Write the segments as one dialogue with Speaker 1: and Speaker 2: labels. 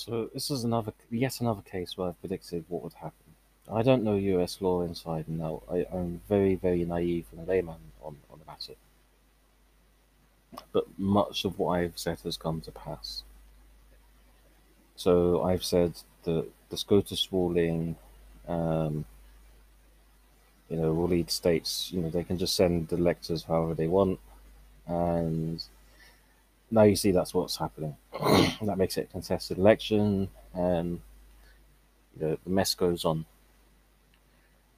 Speaker 1: So this is another, yet another case where I've predicted what would happen. I don't know US law inside and out. I, am very, very naive and a layman on, on the matter. But much of what I've said has come to pass. So I've said that the SCOTUS ruling, um, you know, will lead states, you know, they can just send the electors however they want. And now you see that's what's happening. that makes it a contested election, and you know, the mess goes on.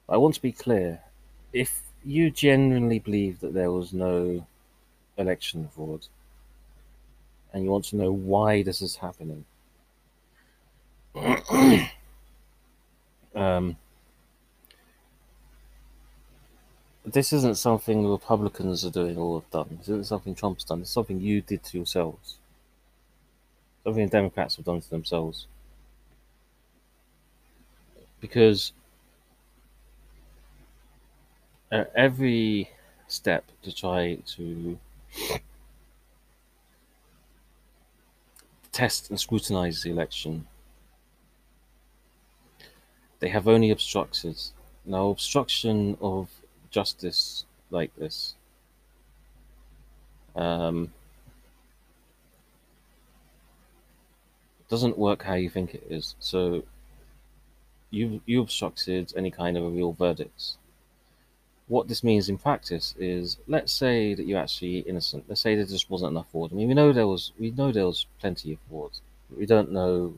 Speaker 1: I want to be clear: if you genuinely believe that there was no election fraud, and you want to know why this is happening, um, this isn't something the Republicans are doing or have done. This isn't something Trump's done. It's something you did to yourselves. Something the Democrats have done to themselves. Because at every step to try to test and scrutinize the election, they have only obstructed. Now, obstruction of justice like this. Um, doesn't work how you think it is. So you you obstructed any kind of a real verdict. What this means in practice is, let's say that you're actually innocent. Let's say there just wasn't enough fraud. I mean, we know there was we know there was plenty of fraud. We don't know.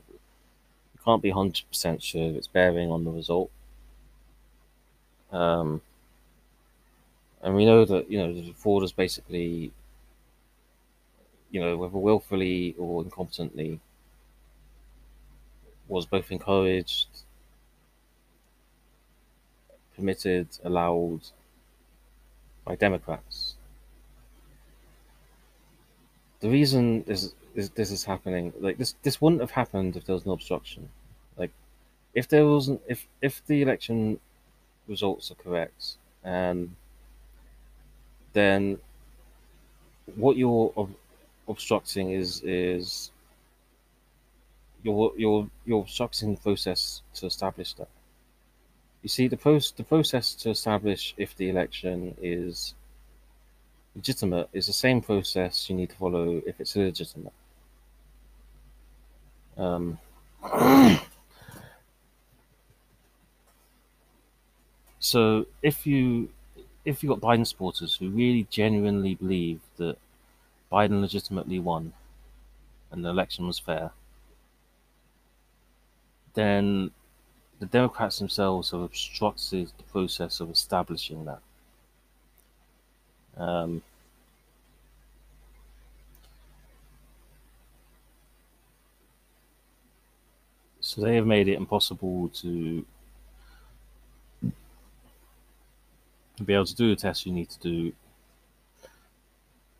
Speaker 1: We can't be hundred percent sure if it's bearing on the result. Um, and we know that you know the fraud is basically, you know, whether willfully or incompetently, was both encouraged, permitted, allowed by Democrats. The reason is this this is happening, like this, this wouldn't have happened if there was no obstruction. Like, if there wasn't, if if the election results are correct and then what you're ob- obstructing is is you're you're you're obstructing the process to establish that. You see, the post the process to establish if the election is legitimate is the same process you need to follow if it's illegitimate. Um, so if you if you've got Biden supporters who really genuinely believe that Biden legitimately won and the election was fair, then the Democrats themselves have obstructed the process of establishing that. Um, so they have made it impossible to be able to do the tests you need to do.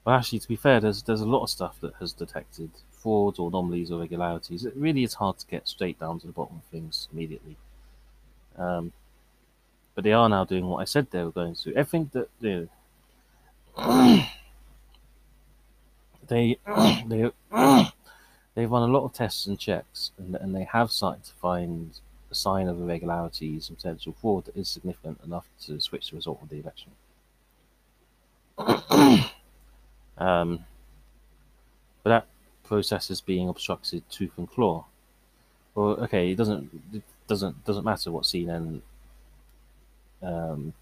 Speaker 1: But actually, to be fair, there's there's a lot of stuff that has detected frauds or anomalies or irregularities. It really is hard to get straight down to the bottom of things immediately. Um, but they are now doing what I said they were going to. Everything that they they they they've run a lot of tests and checks, and, and they have started to find a sign of irregularities and potential fraud that is significant enough to switch the result of the election. um, but that process is being obstructed tooth and claw. Well, okay, it doesn't it doesn't doesn't matter what CNN. Um,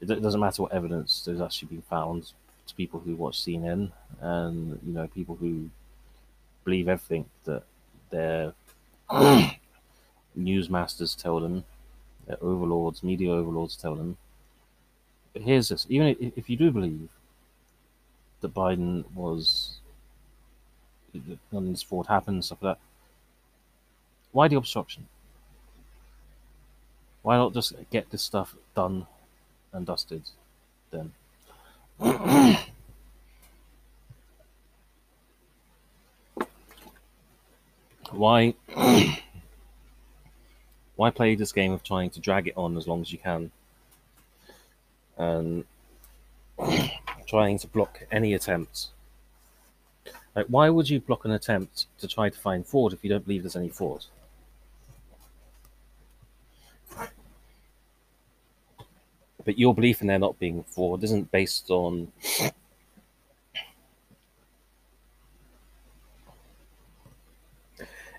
Speaker 1: it doesn't matter what evidence there's actually been found to people who watch CNN and you know people who believe everything that they're newsmasters tell them, their overlords, media overlords tell them. But here's this: even if you do believe that Biden was none of this fraud happened, stuff like that, why the obstruction? Why not just get this stuff done and dusted then? why why play this game of trying to drag it on as long as you can and trying to block any attempts Like, why would you block an attempt to try to find fraud if you don't believe there's any fraud? But your belief in there not being fraud isn't based on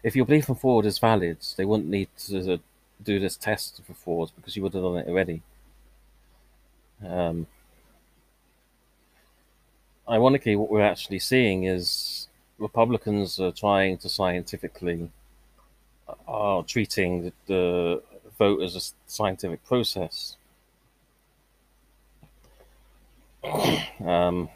Speaker 1: if your belief in fraud is valid, they wouldn't need to do this test for fraud because you would have done it already. Um, ironically, what we're actually seeing is Republicans are trying to scientifically are treating the, the vote as a scientific process. um,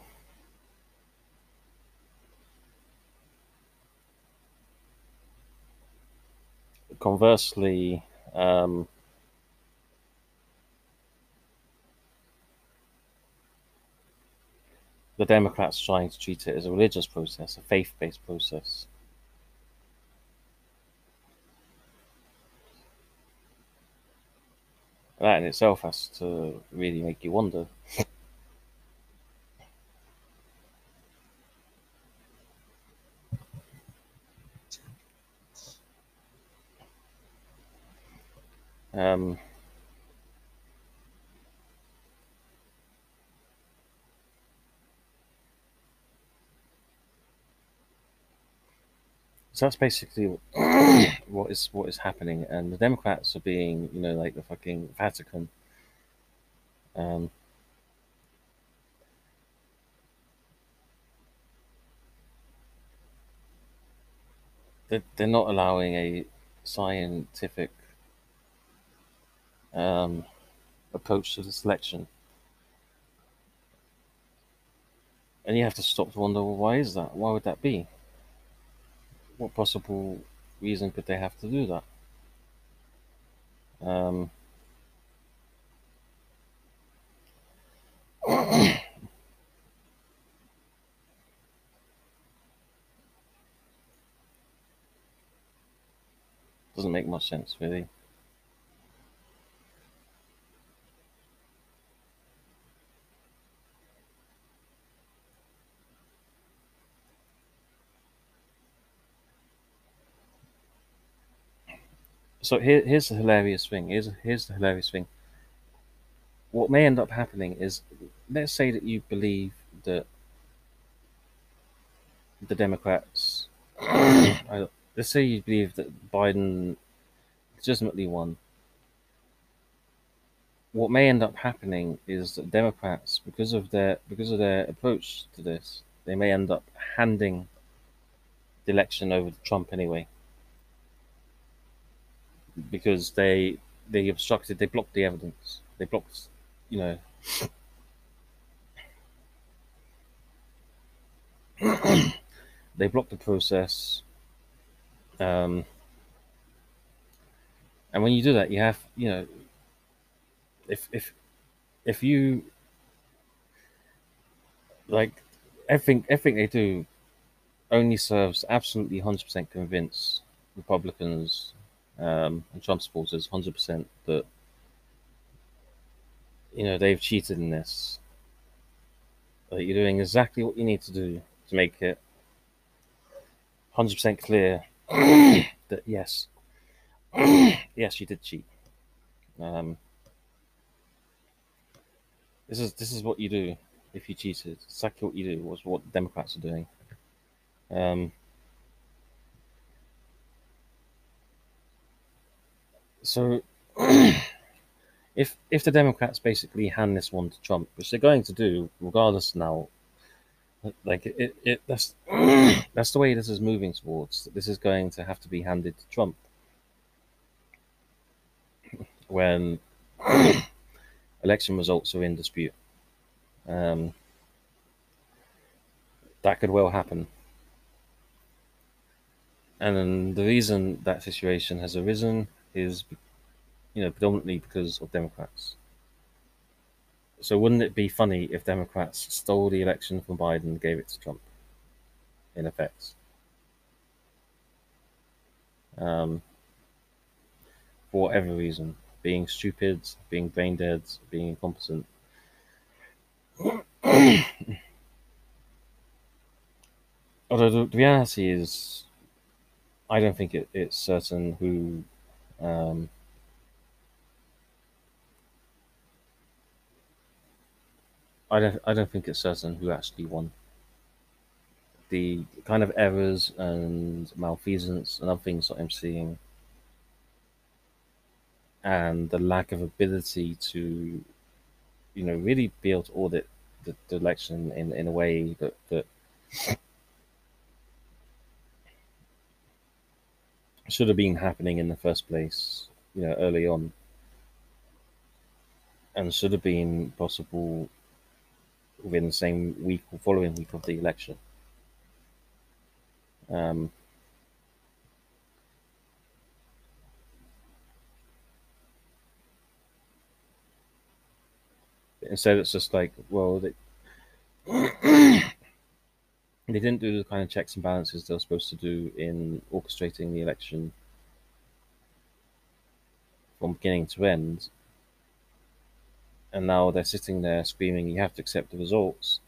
Speaker 1: conversely, um, the Democrats trying to treat it as a religious process, a faith-based process. That in itself has to really make you wonder. um, so that's basically what is what is happening, and the Democrats are being, you know, like the fucking Vatican. Um, they're, they're not allowing a scientific um, approach to the selection. And you have to stop to wonder, well, why is that? Why would that be? What possible reason could they have to do that? Um, doesn't make much sense, really. So here, here's the hilarious thing. Here's here's the hilarious thing. What may end up happening is, let's say that you believe that the Democrats, let's say you believe that Biden legitimately won. What may end up happening is that Democrats, because of their because of their approach to this, they may end up handing the election over to Trump anyway because they they obstructed, they blocked the evidence, they blocked, you know. they blocked the process. Um, and when you do that, you have, you know, if if if you like everything everything they do only serves absolutely 100% convince Republicans um, and Trump supporters 100% that you know they've cheated in this. That you're doing exactly what you need to do to make it 100% clear that yes, yes, you did cheat. Um, this is this is what you do if you cheated. Exactly what you do was what Democrats are doing. Um, so if if the Democrats basically hand this one to Trump, which they're going to do regardless now, like it, it that's that's the way this is moving towards. This is going to have to be handed to Trump when election results are in dispute. Um, that could well happen. And the reason that situation has arisen is, you know, predominantly because of Democrats. So wouldn't it be funny if Democrats stole the election from Biden and gave it to Trump? In effect. Um, for whatever reason, being stupid, being brain dead, being incompetent. although the, reality is, I don't think it, it's certain who. Um, I don't. I don't think it's certain who actually won. The kind of errors and malfeasance and other things that I'm seeing, and the lack of ability to, you know, really be able to audit the, the election in, in a way that, that should have been happening in the first place, you know, early on, and should have been possible within the same week or following week of the election. Um, instead, it's just like, well, they, they didn't do the kind of checks and balances they were supposed to do in orchestrating the election from beginning to end. And now they're sitting there screaming, you have to accept the results.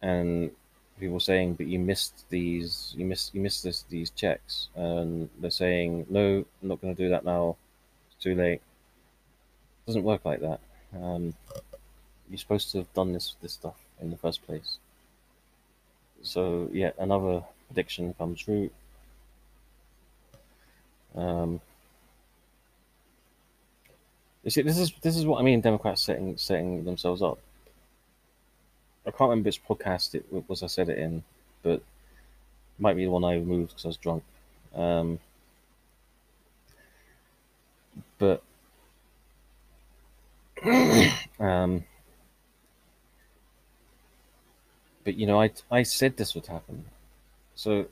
Speaker 1: And people saying, but you missed these, you missed, you missed this, these checks. And they're saying, no, I'm not going to do that now. It's too late. It doesn't work like that. Um, you're supposed to have done this, this stuff in the first place. So, yeah, another prediction comes true. Um, you see, this is this is what I mean. Democrats setting setting themselves up. I can't remember which podcast it was I said it in, but might be the one I removed because I was drunk. Um, but um, but you know, I I said this would happen. So,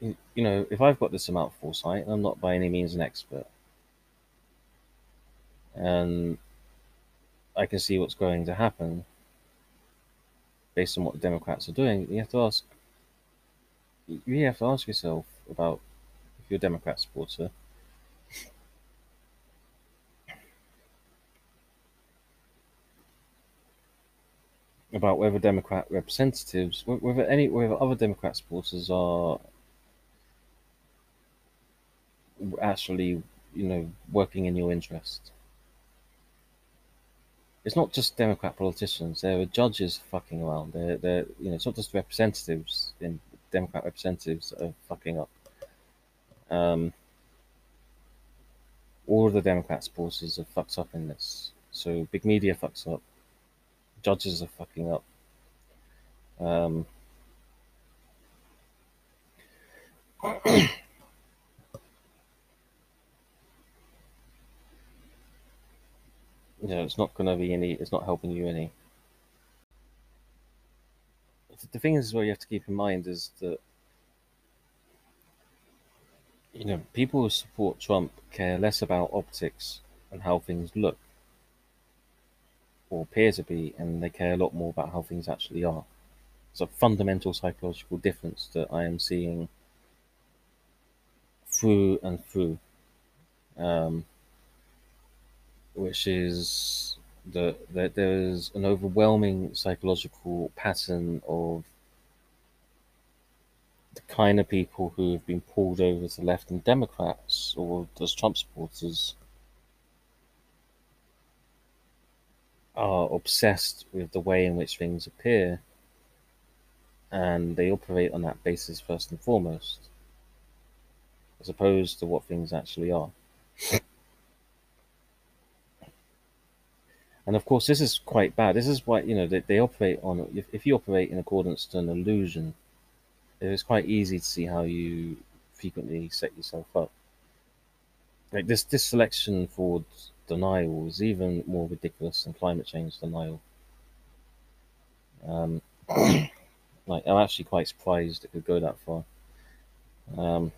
Speaker 1: you know, if I've got this amount of foresight, and I'm not by any means an expert, and I can see what's going to happen based on what the Democrats are doing, you have to ask. You have to ask yourself about if you're a Democrat supporter. About whether Democrat representatives, whether any, whether other Democrat supporters are actually, you know, working in your interest it's not just Democrat politicians. There are judges fucking around. They're, they're, you know, it's not just representatives in Democrat representatives that are fucking up. Um, all of the Democrat supporters are fucked up in this. So big media fucks up. Judges are fucking up. Um, you know, it's not going to be any, it's not helping you any. The thing is, what you have to keep in mind is that, you know, people who support Trump care less about optics and how things look or appear to be, and they care a lot more about how things actually are. It's a fundamental psychological difference that I am seeing through and through. Um, which is that that there is an overwhelming psychological pattern of the kind of people who have been pulled over to the left and Democrats or as Trump supporters are obsessed with the way in which things appear and they operate on that basis first and foremost as opposed to what things actually are. And of course, this is quite bad. This is why you know they, they operate on. If, if you operate in accordance to an illusion, it's quite easy to see how you frequently set yourself up. Like this, this selection for denial is even more ridiculous than climate change denial. Um, like I'm actually quite surprised it could go that far. Um,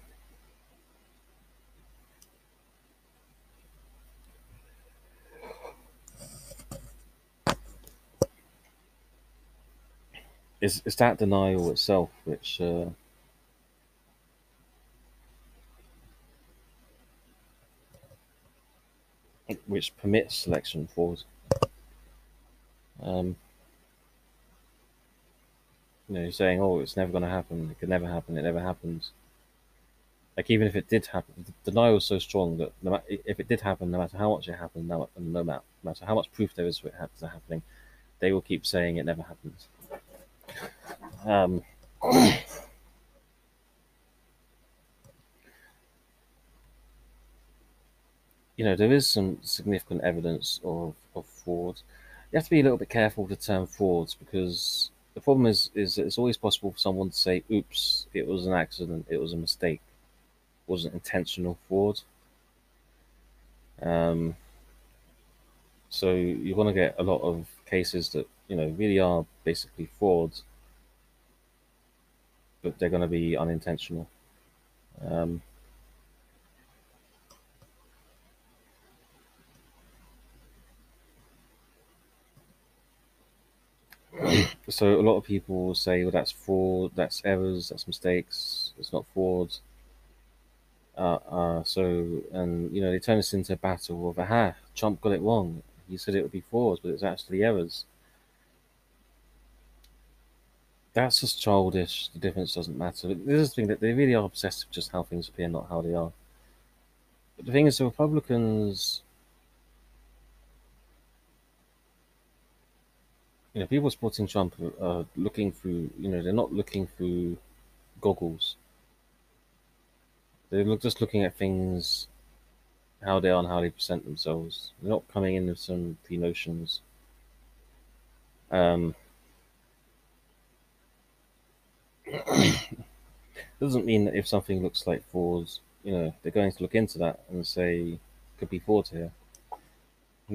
Speaker 1: it's, it's that denial itself which uh, which permits selection fraud. Um, you know, saying, "Oh, it's never going to happen. It could never happen. It never happens." Like even if it did happen, the denial is so strong that no matter, if it did happen, no matter how much it happened, no, no matter, no matter how much proof there is for it happening, they will keep saying it never happens. Um, you know, there is some significant evidence of, of fraud. You have to be a little bit careful with the term frauds because the problem is is it's always possible for someone to say, "Oops, it was an accident. It was a mistake. It wasn't intentional fraud." Um, so you're going to get a lot of cases that you know really are basically frauds, but they're going to be unintentional. Um, so a lot of people say, "Well, that's fraud. That's errors. That's mistakes. It's not fraud." Uh, uh, so and you know they turn this into a battle of aha, Trump got it wrong. He said it would be frauds, but it's actually errors. That's just childish. The difference doesn't matter. But this is the thing that they really are obsessed with just how things appear, not how they are. But the thing is, the Republicans, you know, people supporting Trump are looking through, you know, they're not looking through goggles. They're just looking at things, how they are and how they present themselves. They're not coming in with some pre notions. Um, doesn't mean that if something looks like fraud, you know, they're going to look into that and say could be fraud here.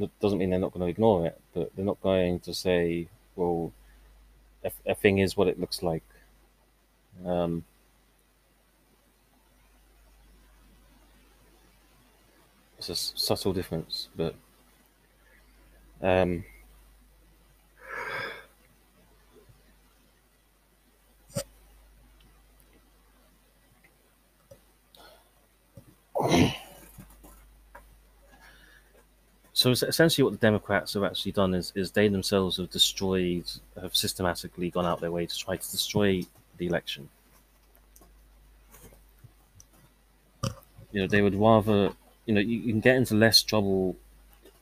Speaker 1: It doesn't mean they're not going to ignore it, but they're not going to say, well, a, a thing is what it looks like. Um, it's a subtle difference, but um, so essentially what the Democrats have actually done is, is they themselves have destroyed, have systematically gone out their way to try to destroy the election. You know, they would rather, you know, you, you can get into less trouble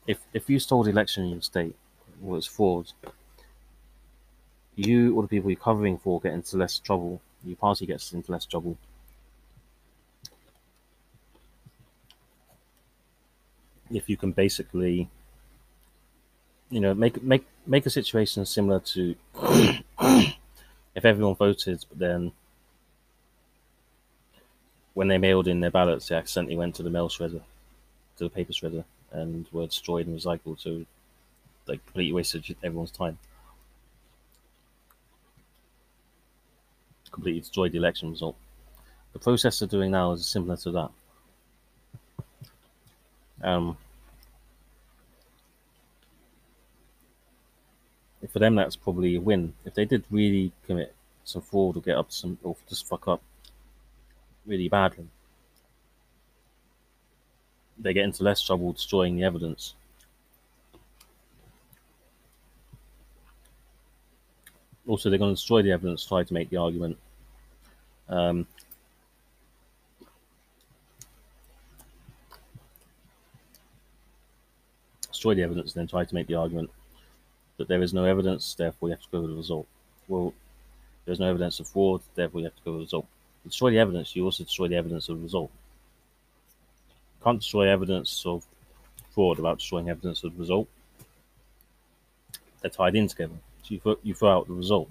Speaker 1: if if you stole the election in your state, or it's fraud. You or the people you're covering for get into less trouble. Your party gets into less trouble. If you can basically, you know, make make make a situation similar to if everyone voted, but then when they mailed in their ballots, they accidentally went to the mail shredder, to the paper shredder, and were destroyed and recycled. So, like, completely wasted everyone's time. Completely destroyed the election result. The process they're doing now is similar to that. Um, for them, that's probably a win. If they did really commit some fraud or get up some, or just fuck up really badly, they get into less trouble destroying the evidence. Also, they're going to destroy the evidence, try to make the argument. Um, destroy the evidence and then try to make the argument that there is no evidence, therefore you have to go with the result. Well, there's no evidence of fraud, therefore you have to go with the result. You destroy the evidence, you also destroy the evidence of the result. You can't destroy evidence of fraud without destroying evidence of the result. They're tied in together. So you throw, you throw out the result.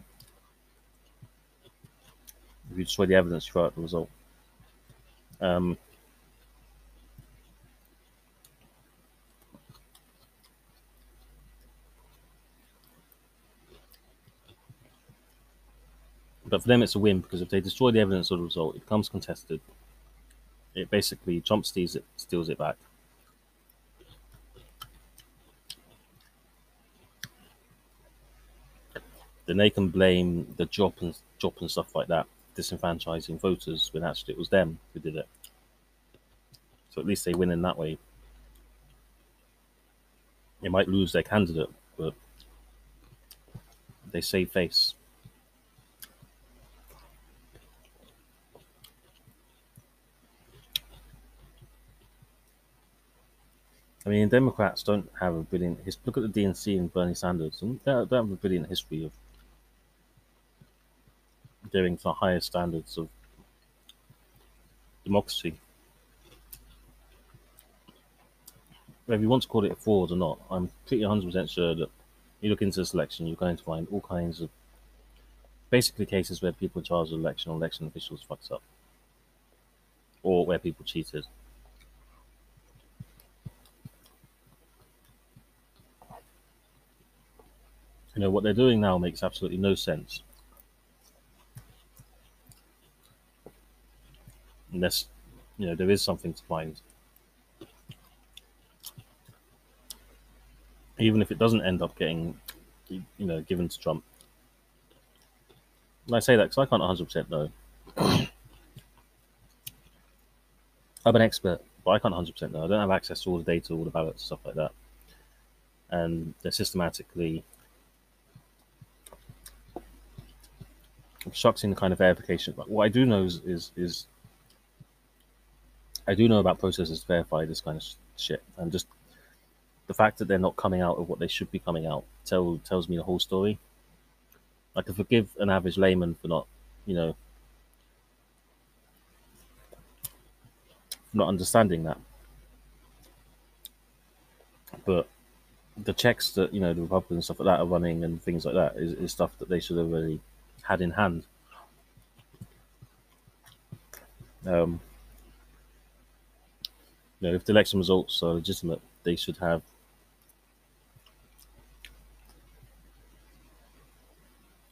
Speaker 1: If you destroy the evidence, you throw out the result. Um, but for them, it's a win because if they destroy the evidence of the result, it becomes contested. It basically Trump steals it, steals it back. Then they can blame the GOP and GOP and stuff like that, disenfranchising voters when actually it was them who did it. So at least they win in that way. They might lose their candidate, but they save face. I mean, Democrats don't have a brilliant history. Look at the DNC and Bernie Sanders. And they don't have a brilliant history of doing the highest standards of democracy. Whether you want to call it a fraud or not, I'm pretty 100% sure that you look into this election, you're going to find all kinds of basically cases where people in charge of election or election officials fucked up, or where people cheated. You know, what they're doing now makes absolutely no sense. Unless, you know, there is something to find. Even if it doesn't end up getting, you know, given to Trump. And I say that because I can't 100% know. I'm an expert, but I can't 100% know. I don't have access to all the data, all the ballots, stuff like that. And they're systematically obstructing the kind of verification. But what I do know is, is, is I do know about processes to verify this kind of shit, and just the fact that they're not coming out of what they should be coming out tell, tells me the whole story. I can forgive an average layman for not, you know, not understanding that. But the checks that you know the Republicans and stuff like that are running and things like that is, is stuff that they should have already had in hand. Um, you know, if the election results are legitimate, they should have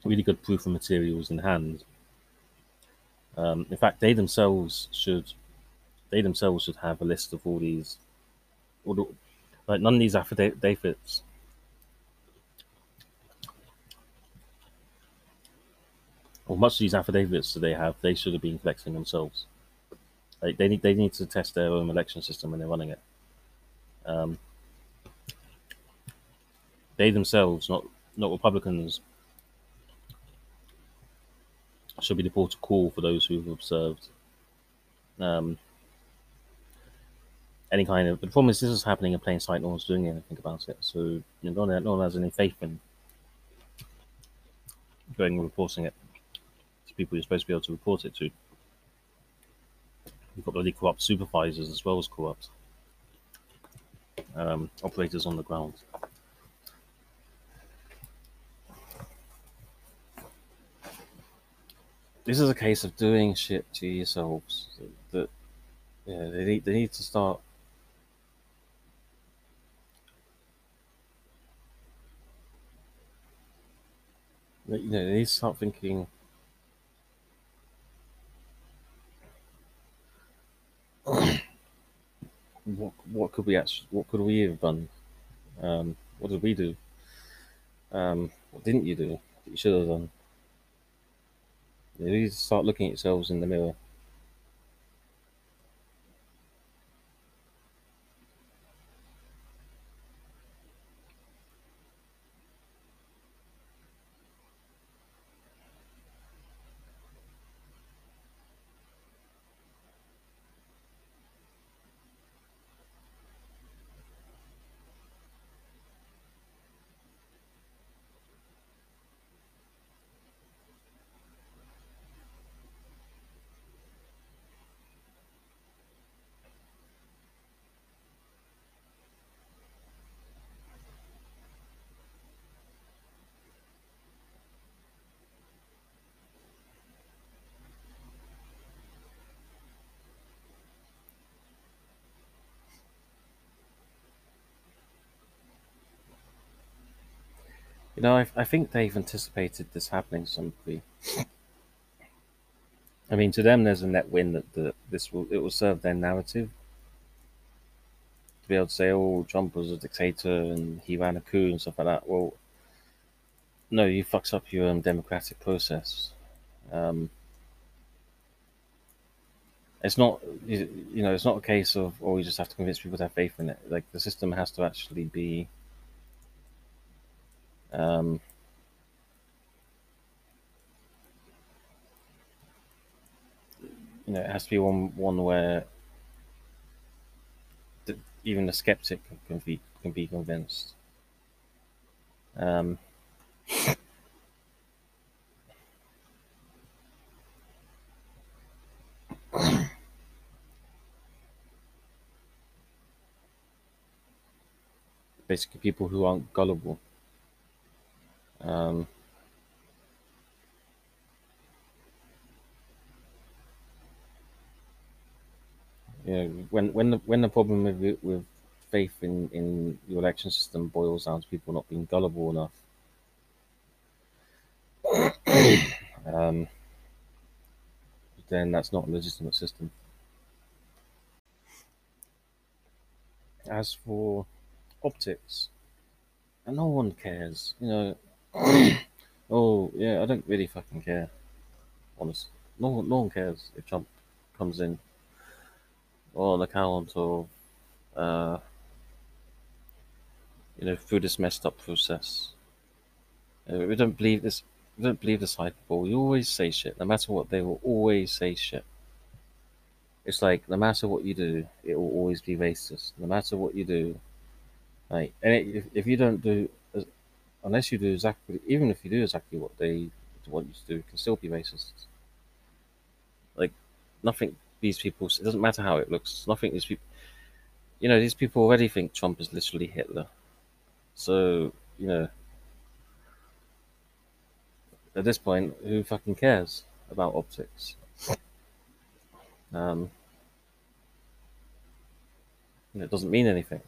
Speaker 1: really good proof of materials in hand. Um, in fact, they themselves should they themselves should have a list of all these, all the, like none of these affidavits or much of these affidavits that they have, they should have been collecting themselves. Like they need they need to test their own election system when they're running it. Um, they themselves, not not Republicans, should be the port of call for those who've observed um, any kind of. But the problem is, this is happening in plain sight. No one's doing anything about it. So you know, no, one, no one has any faith in going and reporting it people you're supposed to be able to report it to. You've got bloody corrupt supervisors as well as corrupt um, operators on the ground. This is a case of doing shit to yourselves that yeah, they need they need to start you know, they need to start thinking what what could we actually what could we have done? Um, what did we do? Um, what didn't you do you should have done? You need to start looking at yourselves in the mirror. You know, I, I think they've anticipated this happening degree. I mean, to them, there's a net win that, that this will it will serve their narrative to be able to say, "Oh, Trump was a dictator and he ran a coup and stuff like that." Well, no, you fucks up your um, democratic process. Um, it's not, you know, it's not a case of, oh, you just have to convince people to have faith in it. Like the system has to actually be um, you know, it has to be one one where the, even a skeptic can be can be convinced. Um, basically, people who aren't gullible. Um, when when the when the problem with with faith in in the election system boils down to people not being gullible enough, um, then that's not a legitimate system. As for optics, and no one cares, you know. Oh yeah, I don't really fucking care. Honest, no no one cares if Trump comes in on account of, uh, you know, through this messed up process. Uh, we don't believe this. We don't believe this hyperbole. You always say shit. No matter what, they will always say shit. It's like no matter what you do, it will always be racist. No matter what you do, like, and it, if, if you don't do, unless you do exactly, even if you do exactly what they want you to do, it can still be racist. Like, nothing these people, it doesn't matter how it looks, nothing these people, you know, these people already think Trump is literally Hitler. So, you know, at this point, who fucking cares about optics? Um, it doesn't mean anything.